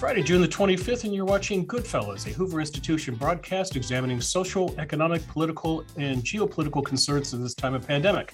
Friday, June the 25th, and you're watching Goodfellows, a Hoover Institution broadcast examining social, economic, political, and geopolitical concerns in this time of pandemic.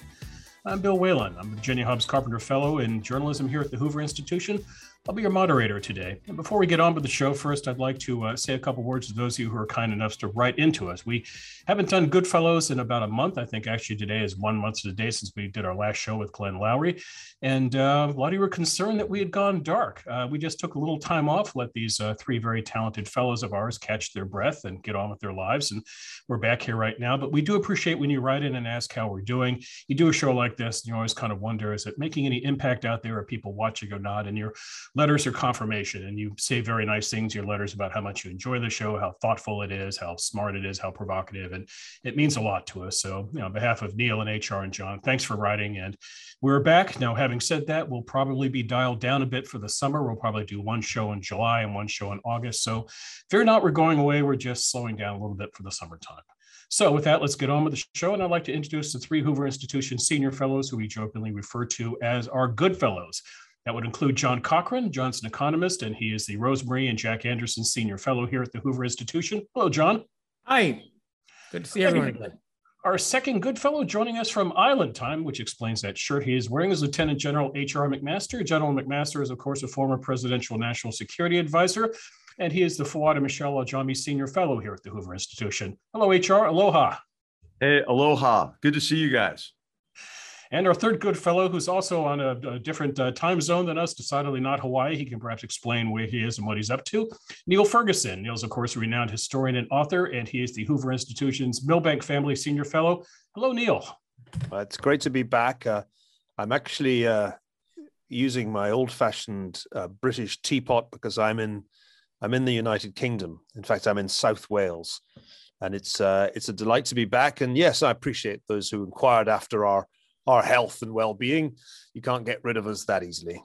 I'm Bill Whalen. I'm a Virginia Hobbs Carpenter Fellow in Journalism here at the Hoover Institution. I'll be your moderator today. And before we get on with the show, first, I'd like to uh, say a couple words to those of you who are kind enough to write into us. We haven't done Goodfellows in about a month. I think actually today is one month to day since we did our last show with Glenn Loury. And uh, a lot of you were concerned that we had gone dark. Uh, we just took a little time off, let these uh, three very talented fellows of ours catch their breath and get on with their lives. And we're back here right now. But we do appreciate when you write in and ask how we're doing. You do a show like this, and you always kind of wonder is it making any impact out there? Are people watching or not? And your letters are confirmation and you say very nice things your letters about how much you enjoy the show how thoughtful it is how smart it is how provocative and it means a lot to us. So you know on behalf of niall and hr and john thanks for writing and we're back. Now having said that we'll probably be dialed down a bit for the summer. We'll probably do one show in july and one show in august. So fear not we're going away. We're just slowing down a little bit for the summertime. So, with that, let's get on with the show. And I'd like to introduce the three Hoover Institution senior fellows who we jokingly refer to as our good fellows. That would include John Cochrane. John's an economist, and he is the Rose-Marie and Jack Anderson Senior Fellow here at the Hoover Institution. Hello, John. Hi. Good to see everyone again. Our second good fellow joining us from Island Time, which explains that shirt he is wearing, is Lieutenant General H.R. McMaster. General McMaster is, of course, a former presidential national security advisor, and he is the Fuad Michelle Ajami Senior Fellow here at the Hoover Institution. Hello, H.R. Aloha. Hey, aloha. Good to see you guys. And our third good fellow, who's also on a, a different uh, time zone than us, decidedly not Hawaii. He can perhaps explain where he is and what he's up to. Niall Ferguson. Niall's, of course, a renowned historian and author, and he is the Hoover Institution's Milbank Family Senior Fellow. Hello, Niall. Uh, it's great to be back. Uh, I'm actually uh, using my old-fashioned uh, British teapot because I'm in I'm in the United Kingdom. In fact, I'm in South Wales, and it's uh, it's a delight to be back. And yes, I appreciate those who inquired after our our health and well-being. You can't get rid of us that easily.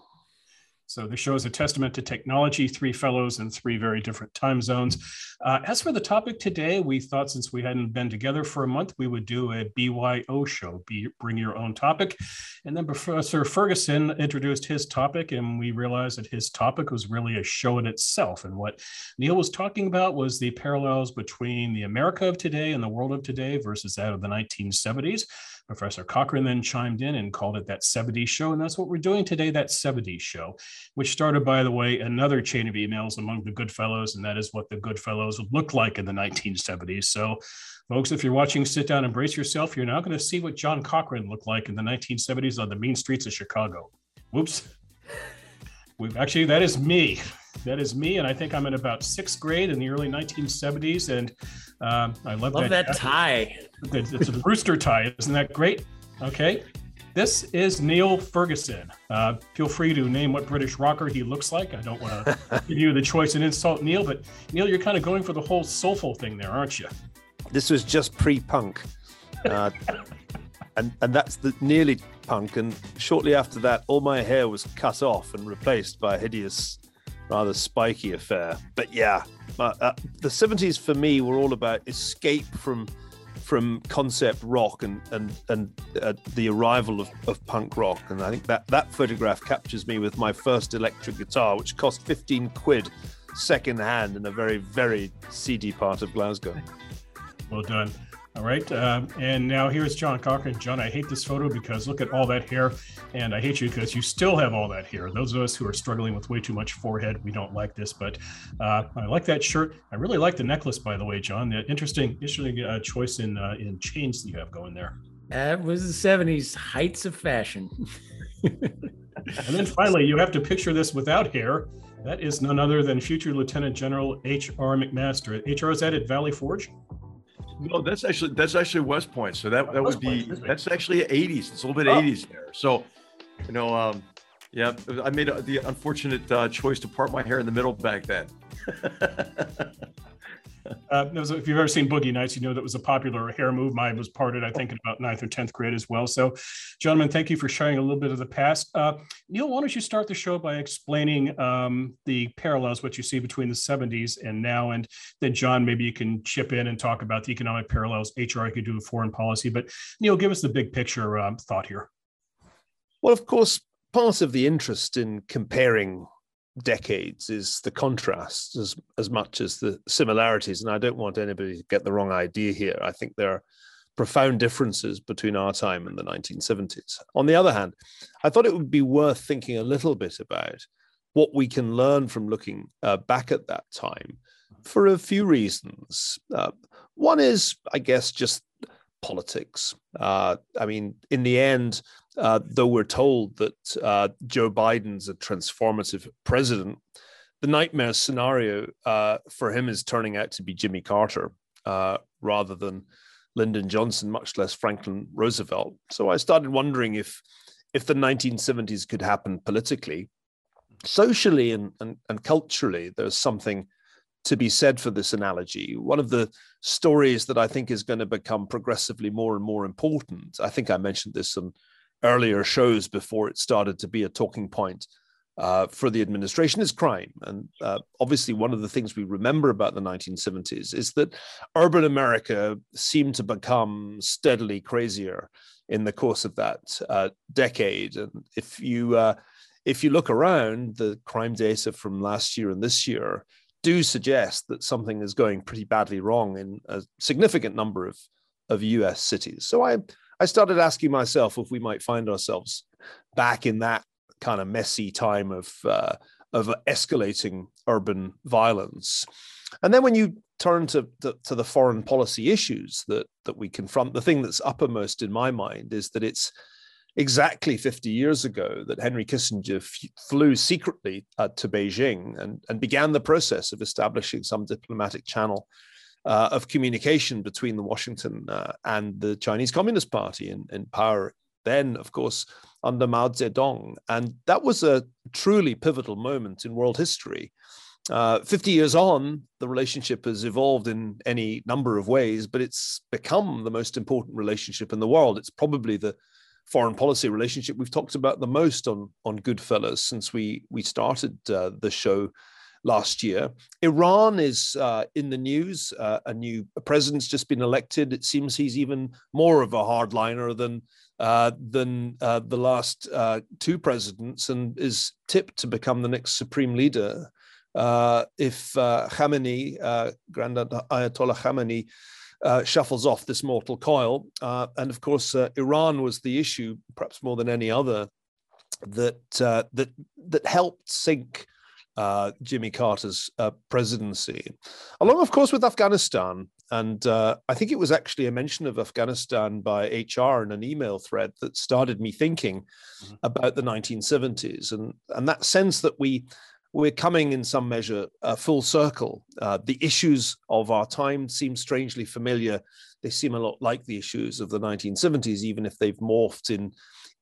So the show is a testament to technology, three fellows in three very different time zones. Uh, as for the topic today, we thought since we hadn't been together for a month, we would do a BYO show, be, bring your own topic. And then Professor Ferguson introduced his topic, and we realized that his topic was really a show in itself. And what Niall was talking about was the parallels between the America of today and the world of today versus that of the 1970s. Professor Cochrane then chimed in and called it that 70s show. And that's what we're doing today, that 70s show, which started, by the way, another chain of emails among the Goodfellows. And that is what the Goodfellows would look like in the 1970s. So, folks, if you're watching Sit Down and Brace Yourself, you're now going to see what John Cochrane looked like in the 1970s on the mean streets of Chicago. Whoops. We've actually, that is me. That is me. And I think I'm in about sixth grade in the early 1970s. And um, I love, love that, that tie. It's a rooster tie. Isn't that great? Okay. This is Niall Ferguson. Uh, feel free to name what British rocker he looks like. I don't want to give you the choice and insult Niall, but Niall, you're kind of going for the whole soulful thing there, aren't you? This was just pre-punk, uh, and and that's the nearly punk. And shortly after that, all my hair was cut off and replaced by a hideous, rather spiky affair. But yeah, uh, uh, the 70s for me were all about escape from from concept rock and and and uh, the arrival of, of punk rock and i think that that photograph captures me with my first electric guitar which cost 15 quid second hand in a very very seedy part of glasgow well done all right. Um, and now here's John Cochrane. John, I hate this photo because look at all that hair. And I hate you because you still have all that hair. Those of us who are struggling with way too much forehead, we don't like this. But uh, I like that shirt. I really like the necklace, by the way, John. The interesting, interesting uh, choice in uh, in chains that you have going there. That was the 70s heights of fashion. and then finally, you have to picture this without hair. That is none other than future Lieutenant General H.R. McMaster. H.R. is that at Valley Forge? No, that's actually that's actually West Point. So that that would be that's actually 80s. It's a little bit oh. 80s there. So, you know, um, yeah, I made a, the unfortunate uh, choice to part my hair in the middle back then. Uh, was, if you've ever seen Boogie Nights, you know that was a popular hair move. Mine was parted, I think, in about ninth or 10th grade as well. So, gentlemen, thank you for sharing a little bit of the past. Uh, Niall, why don't you start the show by explaining um, the parallels, what you see between the 70s and now? And then, John, maybe you can chip in and talk about the economic parallels HR could do with foreign policy. But, Niall, give us the big picture um, thought here. Well, of course, part of the interest in comparing decades is the contrast as, as much as the similarities. And I don't want anybody to get the wrong idea here. I think there are profound differences between our time and the 1970s. On the other hand, I thought it would be worth thinking a little bit about what we can learn from looking uh, back at that time for a few reasons. Uh, one is, I guess, just politics. Uh, I mean, in the end, uh, though we're told that uh, Joe Biden's a transformative president, the nightmare scenario uh, for him is turning out to be Jimmy Carter uh, rather than Lyndon Johnson, much less Franklin Roosevelt. So I started wondering if if the 1970s could happen politically, socially, and, and, and culturally. There's something to be said for this analogy. One of the stories that I think is going to become progressively more and more important, I think I mentioned this on earlier shows before it started to be a talking point uh, for the administration, is crime. And uh, obviously, one of the things we remember about the 1970s is that urban America seemed to become steadily crazier in the course of that uh, decade. And if you uh, if you look around, the crime data from last year and this year do suggest that something is going pretty badly wrong in a significant number of, of US cities. So I, I started asking myself if we might find ourselves back in that kind of messy time of, uh, of escalating urban violence. And then when you turn to, to, to, the foreign policy issues that, that we confront, the thing that's uppermost in my mind is that it's exactly 50 years ago that Henry Kissinger f- flew secretly uh, to Beijing and, and began the process of establishing some diplomatic channel uh, of communication between the Washington uh, and the Chinese Communist Party in, in power then, of course, under Mao Zedong. And that was a truly pivotal moment in world history. Uh, 50 years on, the relationship has evolved in any number of ways, but it's become the most important relationship in the world. It's probably the foreign policy relationship we've talked about the most on on Goodfellows since we we started uh, the show last year. Iran is uh, in the news. Uh, a new president's just been elected. It seems he's even more of a hardliner than uh, than uh, the last uh, two presidents, and is tipped to become the next supreme leader. Uh, if Khamenei, Grand Ayatollah Khamenei, uh, shuffles off this mortal coil. Uh, and of course, uh, Iran was the issue, perhaps more than any other, that uh, that that helped sink uh, Jimmy Carter's presidency, along, of course, with Afghanistan. And I think it was actually a mention of Afghanistan by HR in an email thread that started me thinking mm-hmm. about the 1970s and and that sense that we we're coming in some measure uh, full circle. Uh, the issues of our time seem strangely familiar. They seem a lot like the issues of the 1970s, even if they've morphed in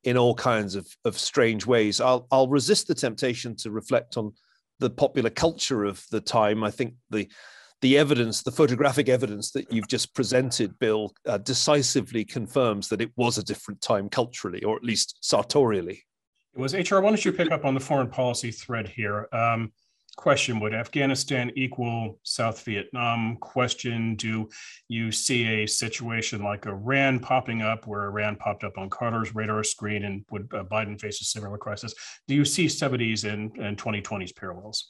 in all kinds of, of strange ways. I'll I'll resist the temptation to reflect on the popular culture of the time. I think the the evidence, the photographic evidence that you've just presented, Bill, uh, decisively confirms that it was a different time culturally, or at least sartorially. It was HR. Why don't you pick up on the foreign policy thread here? Um, question Would Afghanistan equal South Vietnam? Question Do you see a situation like Iran popping up where Iran popped up on Carter's radar screen and would uh, Biden face a similar crisis? Do you see 70s and, and 2020s parallels?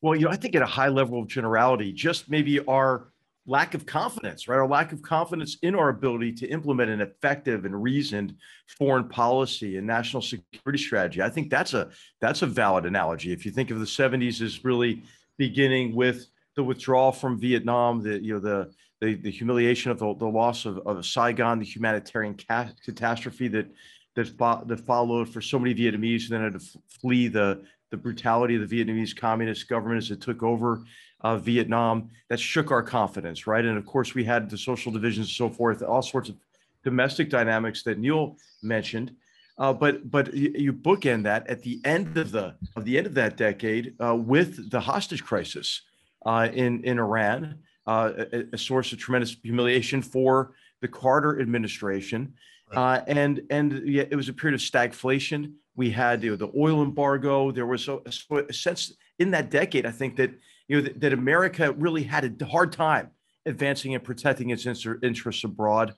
Well, you know, I think at a high level of generality, just maybe our lack of confidence, right? Our lack of confidence in our ability to implement an effective and reasoned foreign policy and national security strategy. I think that's a that's a valid analogy. If you think of the 70s as really beginning with the withdrawal from Vietnam, the you know the the, the humiliation of the, the loss of, of Saigon, the humanitarian ca- catastrophe that that, that followed for so many Vietnamese who then had to flee the the brutality of the Vietnamese communist government as it took over uh, Vietnam that shook our confidence, right? And of course, we had the social divisions and so forth, all sorts of domestic dynamics that Neil mentioned. Uh, but but you, bookend that at the end of the of the end of that decade uh, with the hostage crisis uh, in in Iran, uh, a, a, source of tremendous humiliation for the Carter administration, right. Uh, and and yeah, it was a period of stagflation. We had you know, the oil embargo. There was a, a sense in that decade, I think that you know, that, that America really had a hard time advancing and protecting its interests abroad.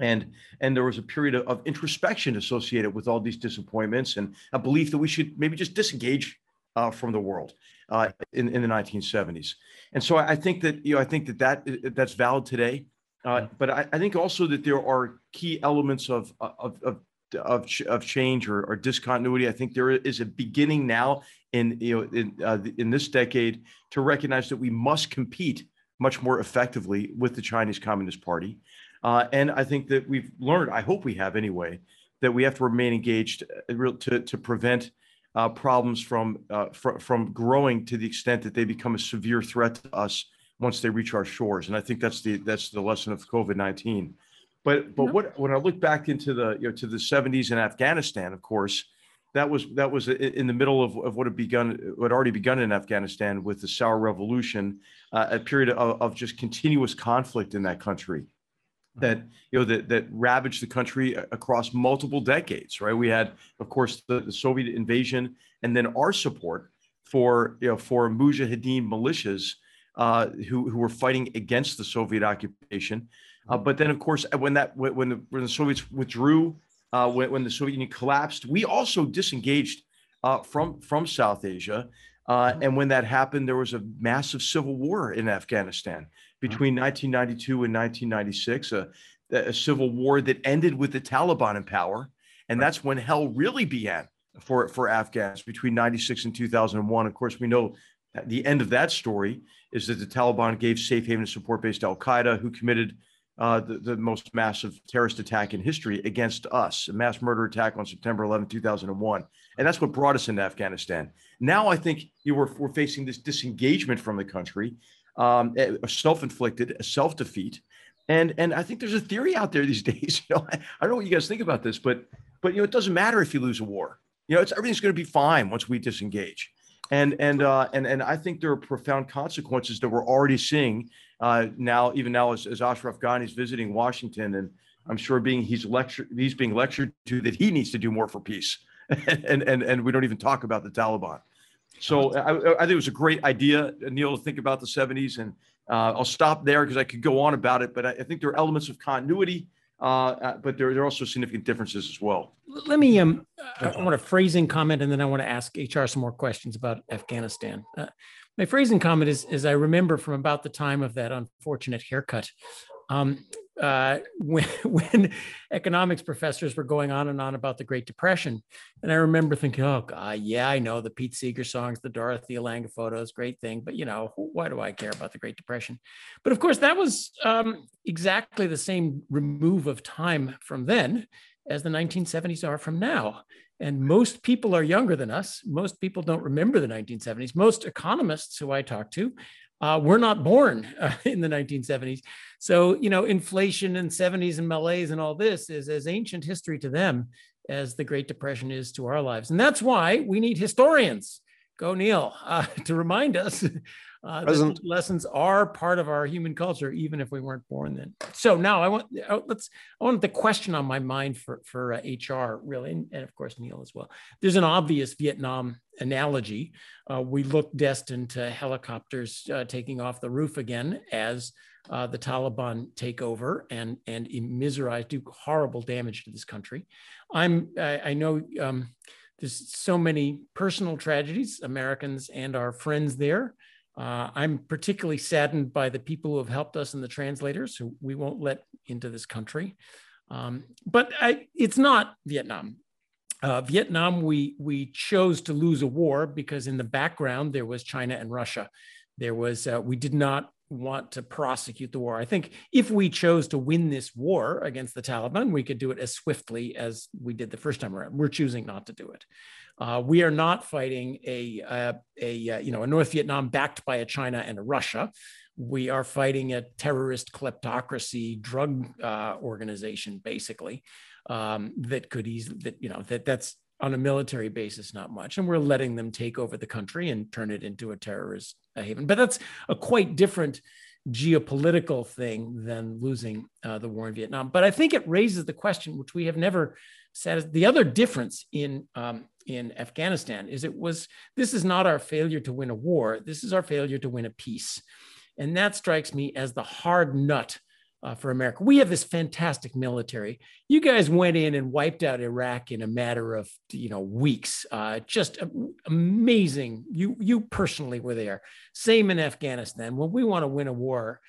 And, and there was a period of, of introspection associated with all these disappointments and a belief that we should maybe just disengage uh, from the world uh, in, in the 1970s. And so I think that you know I think that, that that's valid today. Uh, but I, I, think also that there are key elements of of of of, of change or, or, discontinuity. I think there is a beginning now in you know in uh, in this decade to recognize that we must compete much more effectively with the Chinese Communist Party. Uh, and I think that we've learned, I hope we have anyway, that we have to remain engaged uh, to, to prevent uh, problems from, uh, fr- from growing to the extent that they become a severe threat to us once they reach our shores. And I think that's the that's the lesson of COVID nineteen. But but what when I look back into the you know to the 70s in Afghanistan, of course, that was that was in the middle of, of what had begun what had already begun in Afghanistan with the Saur Revolution, uh, a period of, of just continuous conflict in that country that you know that that ravaged the country across multiple decades right? We had of course the, the soviet invasion and then our support for you know for mujahideen militias uh, who, who were fighting against the soviet occupation. Uh, but then of course when that when the, when the soviets withdrew uh, when, when, the soviet union collapsed we also disengaged uh, from from south asia uh, and when that happened there was a massive civil war in afghanistan between 1992 and 1996, a, a civil war that ended with the Taliban in power. And that's when hell really began for, for Afghans between 96 and 2001. Of course, we know the end of that story is that the Taliban gave safe haven and support based Al Qaeda, who committed uh, the, the most massive terrorist attack in history against us, a mass murder attack on September 11, 2001. And that's what brought us into Afghanistan. Now I think you we're, we're facing this disengagement from the country um, eh, self-inflicted, a self-defeat. And and I think there's a theory out there these days. You know, I, I don't know what you guys think about this, but but you know, it doesn't matter if you lose a war. You know, it's everything's going to be fine once we disengage. And and uh, and and I think there are profound consequences that we're already seeing uh, now. Even now, as, as Ashraf Ghani is visiting Washington, and I'm sure being he's lectured he's being lectured to that he needs to do more for peace. and and and we don't even talk about the Taliban. So I, I, think it was a great idea, Niall, to think about the 70s. And uh, I'll stop there because I could go on about it. But I, I think there are elements of continuity, uh, uh but there, there, are also significant differences as well. Let me, um, I want a phrasing comment, and then I want to ask HR some more questions about Afghanistan. Uh, my phrasing comment is, is I remember from about the time of that unfortunate haircut. Um, uh, when, when economics professors were going on and on about the Great Depression. And I remember thinking, oh, God, yeah, I know the Pete Seeger songs, the Dorothea Lange photos, great thing. But, you know, why do I care about the Great Depression? But of course, that was um, exactly the same remove of time from then as the 1970s are from now. And most people are younger than us. Most people don't remember the 1970s. Most economists who I talk to uh, were not born uh, in the 1970s. So, you know, inflation and 70s and malaise and all this is as ancient history to them as the Great Depression is to our lives. And that's why we need historians. Go, Niall, uh, to remind us uh, lessons are part of our human culture, even if we weren't born then. So now I want uh, let's I want the question on my mind for for uh, HR really, and, and, of course Niall as well. There's an obvious Vietnam analogy. Uh, we look destined to helicopters uh, taking off the roof again as uh, the Taliban take over and and miserize, do horrible damage to this country. I'm I, I know. Um, there's so many personal tragedies, Americans and our friends there. Uh, I'm particularly saddened by the people who have helped us and the translators who we won't let into this country. Um, but I, it's not Vietnam. Uh, Vietnam, we, we chose to lose a war because in the background there was China and Russia. There was, uh, we did not want to prosecute the war. I think if we chose to win this war against the Taliban, we could do it as swiftly as we did the first time around. We're choosing not to do it. Uh, we are not fighting a, a, a, uh, you know a North Vietnam backed by a China and a Russia. We are fighting a terrorist kleptocracy drug uh, organization, basically, um, that could easily that you know that that's on a military basis not much, and we're letting them take over the country and turn it into a terrorist haven. But that's a quite different geopolitical thing than losing uh, the war in Vietnam. But I think it raises the question, which we have never said. The other difference in um, in Afghanistan is it was this is not our failure to win a war. This is our failure to win a peace, and that strikes me as the hard nut uh, for America. We have this fantastic military. You guys went in and wiped out Iraq in a matter of you know weeks. Uh, just amazing. You you personally were there. Same in Afghanistan. When we want to win a war,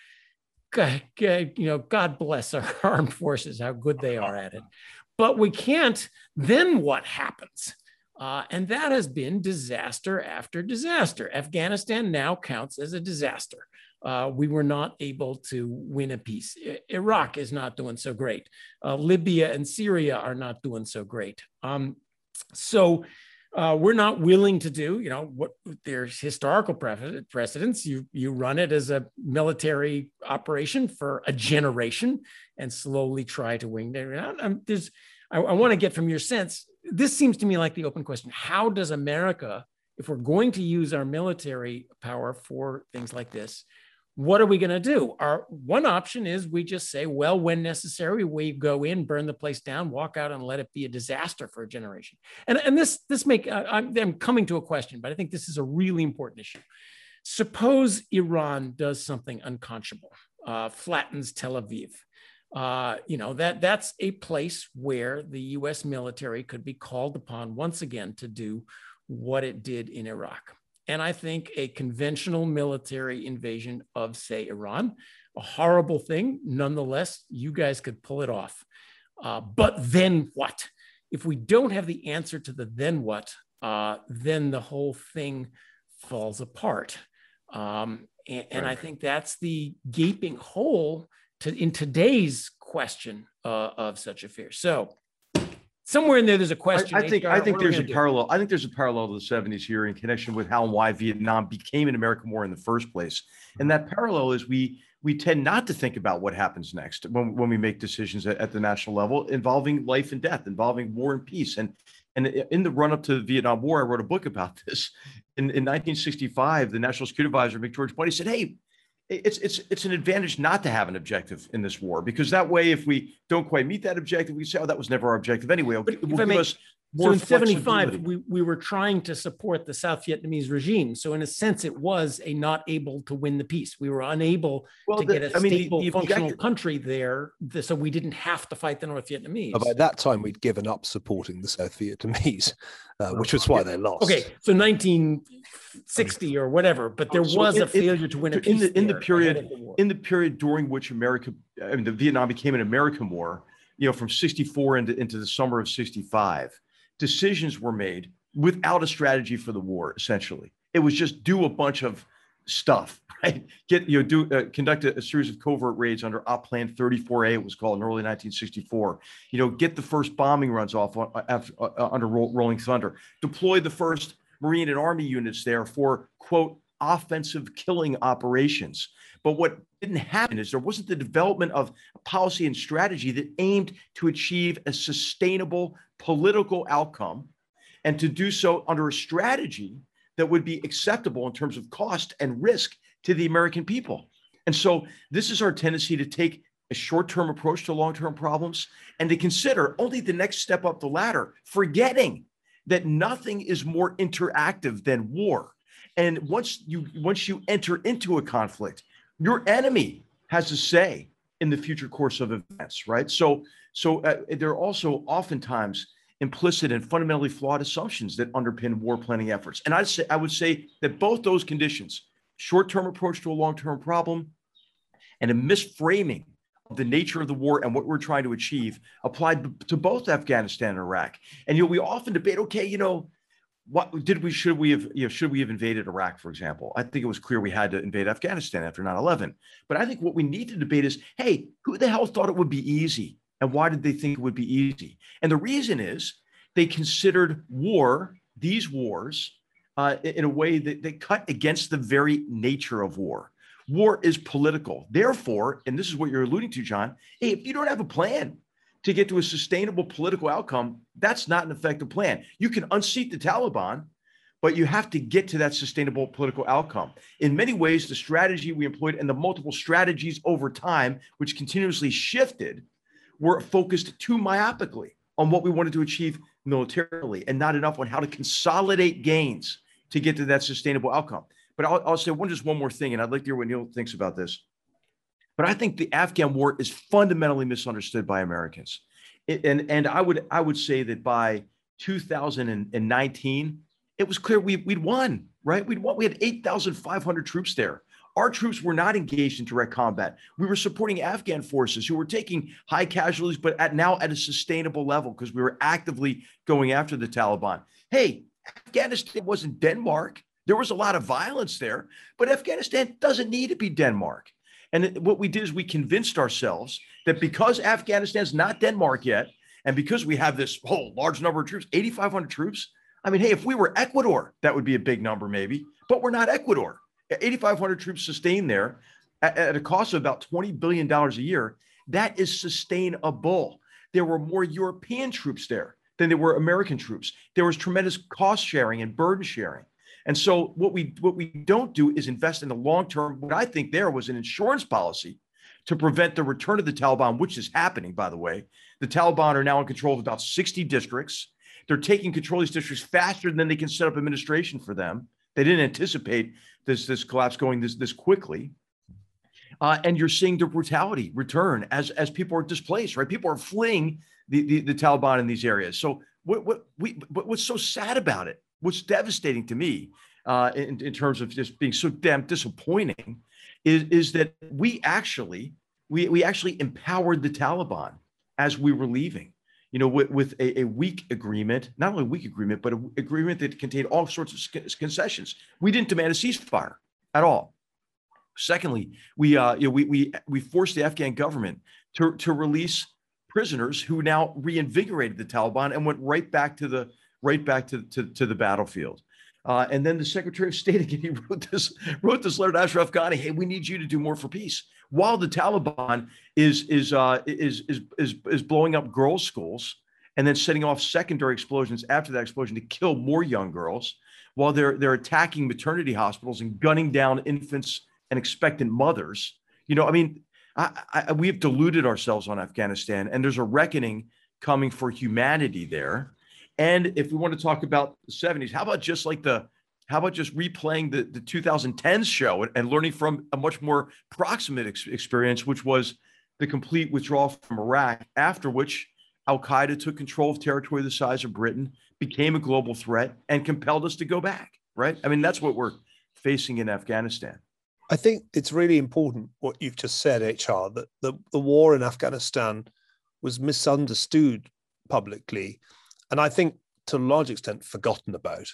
God, you know, God bless our armed forces, how good they are at it. But we can't. Then what happens? Uh, and that has been disaster after disaster. Afghanistan now counts as a disaster uh, we were not able to win a peace. I- Iraq is not doing so great. Uh, Libya and Syria are not doing so great. Um, so uh, we're not willing to do, you know, what there's historical precedents. You you run it as a military operation for a generation and slowly try to wing it. Um, there's, I, I want to get from your sense. This seems to me like the open question: How does America, if we're going to use our military power for things like this, what are we going to do? Our one option is we just say, well, when necessary, we go in, burn the place down, walk out, and let it be a disaster for a generation. And, and this this make uh, I'm, I'm coming to a question, but I think this is a really important issue. Suppose Iran does something unconscionable, uh, flattens Tel Aviv. Uh, you know that that's a place where the U.S. military could be called upon once again to do what it did in Iraq and I think a conventional military invasion of, say, Iran, a horrible thing. Nonetheless, you guys could pull it off. Uh, but then what? If we don't have the answer to the then what, uh, then the whole thing falls apart. Um, and, and right. I think that's the gaping hole to, in today's question uh, of such affairs. So somewhere in there there's a question i, I think i think there's a do? parallel i think there's a parallel to the 70s here in connection with how and why vietnam became an american war in the first place and that parallel is we we tend not to think about what happens next when, when we make decisions at, at the national level involving life and death involving war and peace and and in the run up to the Vietnam War, I wrote a book about this. In, in 1965, the National Security Advisor, McGeorge Bundy, said, Hey, it's it's it's an advantage not to have an objective in this war because that way, if we don't quite meet that objective, we say, "Oh, that was never our objective anyway." It'll, it will give us so in 75 we, we were trying to support the south vietnamese regime. So in a sense it was a not able to win the peace. We were unable well, to the, get a I stable mean, functional country there so we didn't have to fight the north vietnamese. By that time we'd given up supporting the south vietnamese uh, which was why they lost. Okay so 1960 or whatever but there so was it, a failure it, to win a peace in the, in the period the in the period during which america i mean the vietnam became an american war you know from 64 into, into the summer of 65 decisions were made without a strategy for the war. Essentially, it was just do a bunch of stuff, right? Get you know do uh, conduct a, a, series of covert raids under Op Plan 34A. It was called in early 1964. You know, get the first bombing runs off on, uh, uh, under Rolling Thunder. Deploy the first Marine and Army units there for quote offensive killing operations. But what didn't happen is there wasn't the development of policy and strategy that aimed to achieve a sustainable political outcome and to do so under a strategy that would be acceptable in terms of cost and risk to the American people. And so this is our tendency to take a short-term approach to long-term problems and to consider only the next step up the ladder, forgetting that nothing is more interactive than war. And once you once you enter into a conflict, your enemy has a say in the future course of events, right? So, so uh, there are also oftentimes implicit and fundamentally flawed assumptions that underpin war planning efforts. And I'd say I would say that both those conditions, short-term approach to a long-term problem, and a misframing of the nature of the war and what we're trying to achieve, applied to both Afghanistan and Iraq. And you know, we often debate, okay, you know, what did we should we have you know should we have invaded iraq for example? I think it was clear we had to invade afghanistan after 9-11 but i think what we need to debate is hey who the hell thought it would be easy? And why did they think it would be easy? And the reason is they considered war these wars uh, in a way that they cut against the very nature of war. War is political. Therefore and this is what you're alluding to john hey if you don't have a plan to get to a sustainable political outcome, that's not an effective plan. You can unseat the Taliban, but you have to get to that sustainable political outcome. In many ways, the strategy we employed and the multiple strategies over time, which continuously shifted, were focused too myopically on what we wanted to achieve militarily and not enough on how to consolidate gains to get to that sustainable outcome. But I'll, I'll say one just one more thing, and I'd like to hear what Niall thinks about this. But I think the Afghan war is fundamentally misunderstood by Americans. It, and, and I would I would say that by 2019, it was clear we, we'd won, right? We'd won. We had 8,500 troops there. Our troops were not engaged in direct combat. We were supporting Afghan forces who were taking high casualties, but at now at a sustainable level because we were actively going after the Taliban. Hey, Afghanistan wasn't Denmark. There was a lot of violence there, but Afghanistan doesn't need to be Denmark. And what we did is we convinced ourselves that because Afghanistan's not Denmark yet, and because we have this whole large number of troops, 8,500 troops, I mean, hey, if we were Ecuador, that would be a big number, maybe, but we're not Ecuador. 8,500 troops sustained there at, at a cost of about $20 billion a year. That is sustainable. There were more European troops there than there were American troops. There was tremendous cost sharing and burden sharing. And so what we what we don't do is invest in the long term. What I think there was an insurance policy to prevent the return of the Taliban, which is happening, by the way. The Taliban are now in control of about 60 districts. They're taking control of these districts faster than they can set up administration for them. They didn't anticipate this this collapse going this this quickly. Uh, and you're seeing the brutality return as as people are displaced, right? People are fleeing the, the, the Taliban in these areas. So what what we but what's so sad about it? What's devastating to me uh, in, in terms of just being so damn disappointing is, is that we actually we, we actually empowered the Taliban as we were leaving you know, with, with a, a, weak agreement, not only a weak agreement, but an agreement that contained all sorts of concessions. We didn't demand a ceasefire at all. Secondly, we, uh, you know, we, we, we forced the Afghan government to, to release prisoners who now reinvigorated the Taliban and went right back to the right back to, to, to the battlefield. Uh, and then the Secretary of State again, he wrote this wrote this letter to Ashraf Ghani. Hey, we need you to do more for peace while the Taliban is is uh, is is is is blowing up girls' schools and then setting off secondary explosions after that explosion to kill more young girls, while they're they're attacking maternity hospitals and gunning down infants and expectant mothers. You know, I mean, I, I, we have deluded ourselves on Afghanistan, and there's a reckoning coming for humanity there. And if we want to talk about the 70s, how about just like the how about just replaying the, the 2010s show and, and learning from a much more proximate ex- experience, which was the complete withdrawal from Iraq, after which Al Qaeda took control of territory the size of Britain, became a global threat, and compelled us to go back, right? I mean, that's what we're facing in Afghanistan. I think it's really important what you've just said, HR, that the, the war in Afghanistan was misunderstood publicly. And I think to a large extent forgotten about.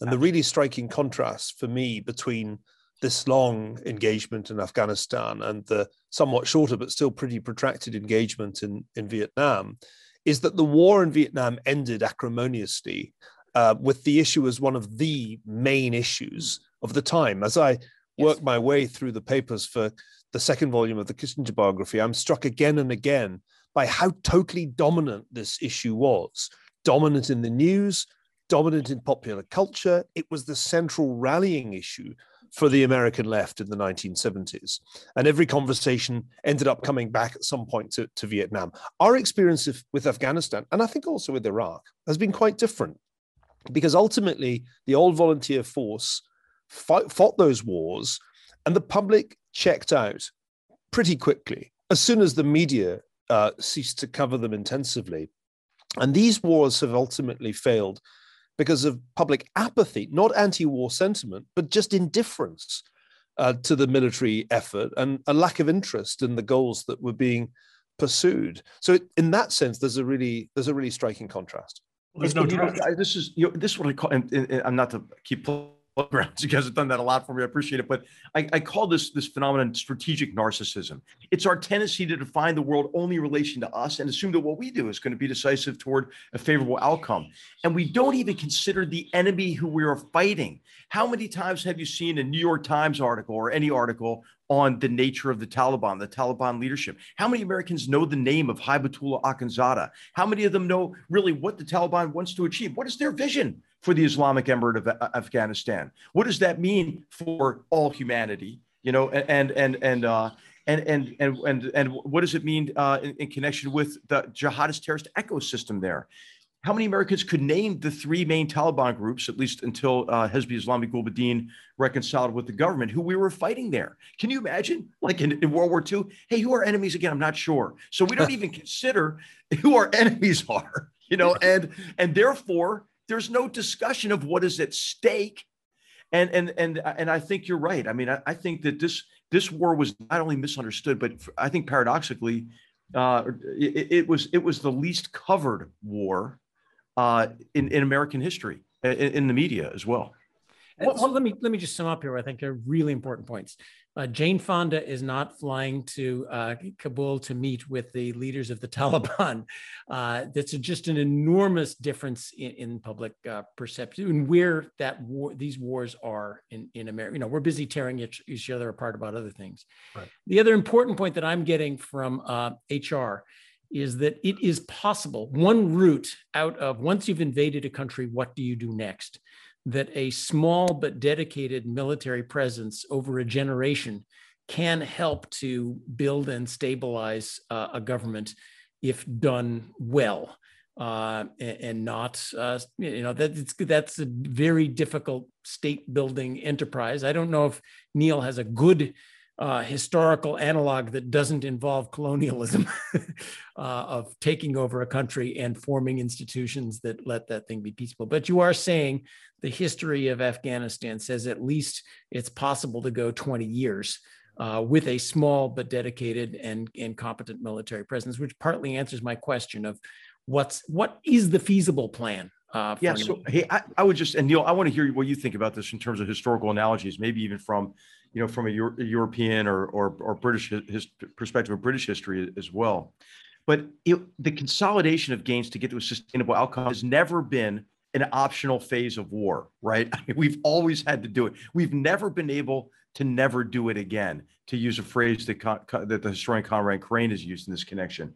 And the really striking contrast for me between this long engagement in Afghanistan and the somewhat shorter but still pretty protracted engagement in, in Vietnam is that the war in Vietnam ended acrimoniously uh, with the issue as one of the main issues of the time. As I work my way through the papers for the second volume of the Kissinger biography, I'm struck again and again by how totally dominant this issue was. Dominant in the news, dominant in popular culture. It was the central rallying issue for the American left in the 1970s. And every conversation ended up coming back at some point to, to Vietnam. Our experience of, with Afghanistan, and I think also with Iraq, has been quite different because ultimately the old volunteer force fought, fought those wars and the public checked out pretty quickly as soon as the media uh, ceased to cover them intensively. And these wars have ultimately failed because of public apathy, not anti war sentiment, but just indifference uh, to the military effort and a lack of interest in the goals that were being pursued. So, in that sense, there's a really there's a really striking contrast. There's no this is you know, this is what I call. And, and I'm not to keep grounds. You guys have done that a lot for me. I appreciate it. But I, I, call this this phenomenon strategic narcissism. It's our tendency to define the world only in relation to us and assume that what we do is going to be decisive toward a favorable outcome. And we don't even consider the enemy who we are fighting. How many times have you seen a New York Times article or any article on the nature of the Taliban, the Taliban leadership. How many Americans know the name of Hibatullah Akhundzada? How many of them know really what the Taliban wants to achieve? What is their vision for the Islamic Emirate of Afghanistan? What does that mean for all humanity? You know, and and and uh, and and and and and what does it mean uh, in, in connection with the jihadist terrorist ecosystem there? how many Americans could name the three main Taliban groups, at least until uh, Hezb-e-Islami Gulbuddin reconciled with the government, who we were fighting there? Can you imagine? Like in, in World War II, hey, who are enemies again? I'm not sure. So we don't even consider who our enemies are, you know, and and therefore there's no discussion of what is at stake. And and and and I think you're right. I mean, I, I think that this this war was not only misunderstood, but I think paradoxically, uh, it, it was it was the least covered war uh, in, in American history, in, in the media as well. Well, well, let me let me just sum up here. I think are really important points. Uh, Jane Fonda is not flying to uh, Kabul to meet with the leaders of the Taliban. Uh, that's just an enormous difference in, in public uh, perception and where that war, these wars are in, in America. You know, we're busy tearing each, each other apart about other things. Right. The other important point that I'm getting from HR uh, is that it is possible. One route out of once you've invaded a country, what do you do next? That a small but dedicated military presence over a generation can help to build and stabilize uh, a government if done well. Uh, and, and, not, uh, you know, that's that's a very difficult state building enterprise. I don't know if Niall has a good uh, historical analog that doesn't involve colonialism uh, of taking over a country and forming institutions that let that thing be peaceful. But you are saying the history of Afghanistan says at least it's possible to go 20 years uh, with a small but dedicated and, and competent military presence, which partly answers my question of what's what is the feasible plan uh, yeah. So, hey, I, I, would just, and Niall, I want to hear what you think about this in terms of historical analogies, maybe even from you know, from a, Euro- European or, or, or British perspective of British history as well. But it, the consolidation of gains to get to a sustainable outcome has never been an optional phase of war, right? I mean, we've always had to do it. We've never been able to never do it again, to use a phrase that, that the historian Conrad Crane has used in this connection.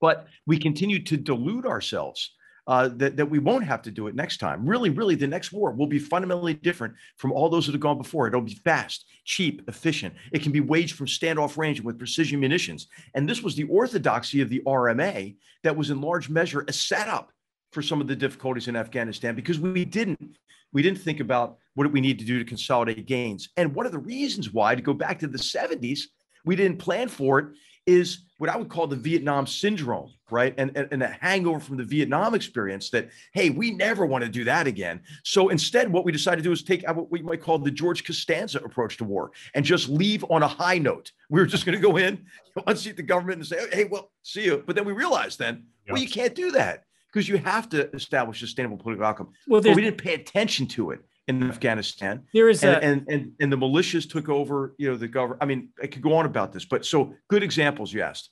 But we continue to delude ourselves uh, that, that we won't have to do it next time. Really, really, the next war will be fundamentally different from all those that have gone before. It'll be fast, cheap, efficient. It can be waged from standoff range with precision munitions. And this was the orthodoxy of the RMA that was in large measure a setup for some of the difficulties in Afghanistan because we didn't we didn't think about what we need to do to consolidate gains. And one of the reasons why, to go back to the 70s, we didn't plan for it is what I would call the Vietnam syndrome, right? And, and, and a hangover from the Vietnam experience that, hey, we never want to do that again. So instead, what we decided to do is take what we might call the George Costanza approach to war and just leave on a high note. We were just going to go in, unseat the government and say, hey, well, see you. But then we realized then, well, you can't do that because you have to establish a sustainable political outcome. Well, we didn't pay attention to it in Afghanistan. There is and, a- and, and and the militias took over. You know the government. I mean, I could go on about this, but so good examples you asked.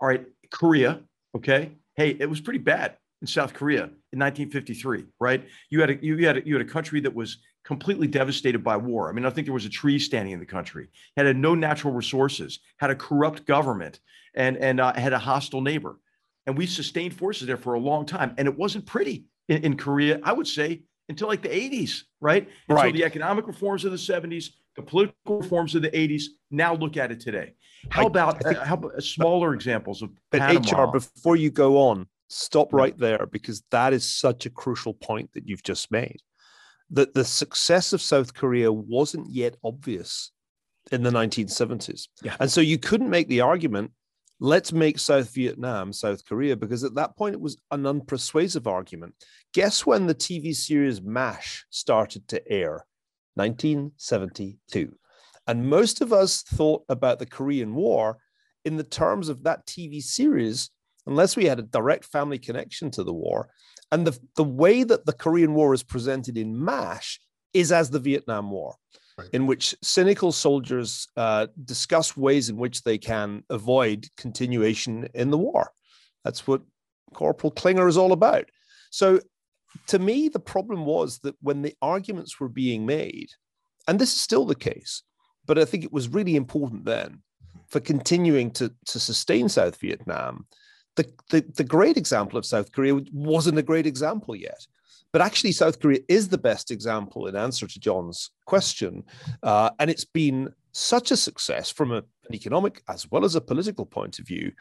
All right, Korea. Okay, hey, it was pretty bad in South Korea in 1953. Right, you had a you had a, you had a country that was completely devastated by war. I mean, I think there was a tree standing in the country, had no natural resources, had a corrupt government, and and uh, had a hostile neighbor. And we sustained forces there for a long time, and it wasn't pretty in, in Korea. I would say until like the 80s, right? And right. So the economic reforms of the 70s, the political reforms of the 80s. Now look at it today. How I, about I think, uh, how about smaller examples of but Panama? HR? Before you go on, stop right there because that is such a crucial point that you've just made. That the success of South Korea wasn't yet obvious in the 1970s, yeah. and so you couldn't make the argument let's make South Vietnam South Korea, because at that point it was an unpersuasive argument. Guess when the TV series MASH started to air? 1972. And most of us thought about the Korean War in the terms of that TV series, unless we had a direct family connection to the war. And the, the way that the Korean War is presented in MASH is as the Vietnam War right. in which cynical soldiers uh, discuss ways in which they can avoid continuation in the war. That's what Corporal Klinger is all about. So, to me, the problem was that when the arguments were being made, and this is still the case, but I think it was really important then for continuing to, to sustain South Vietnam. The, the, the great example of South Korea wasn't a great example yet. But actually, South Korea is the best example in answer to John's question. Uh, and it's been such a success from a, an economic as well as a political point of view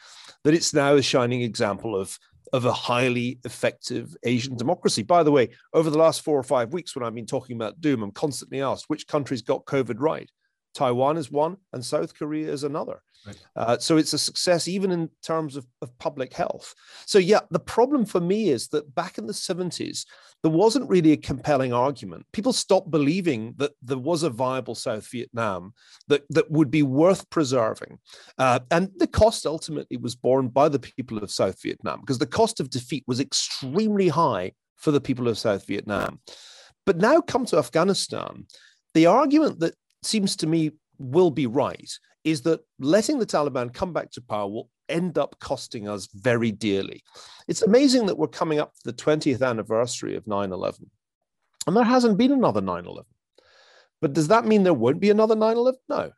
that it's now a shining example of of a highly effective Asian democracy. By the way, over the last four or five weeks, when I've been talking about doom, I'm constantly asked which countries got COVID right. Taiwan is one, and South Korea is another. Right. Uh, so it's a success even in terms of, of public health. So, yeah, the problem for me is that back in the 70s, there wasn't really a compelling argument. People stopped believing that there was a viable South Vietnam that, that would be worth preserving. Uh, and the cost ultimately was borne by the people of South Vietnam because the cost of defeat was extremely high for the people of South Vietnam. But now come to Afghanistan, the argument that seems to me will be right is that letting the Taliban come back to power will end up costing us very dearly. It's amazing that we're coming up to the 20th anniversary of 9 11, and there hasn't been another 9 11. But does that mean there won't be another 9 11? No.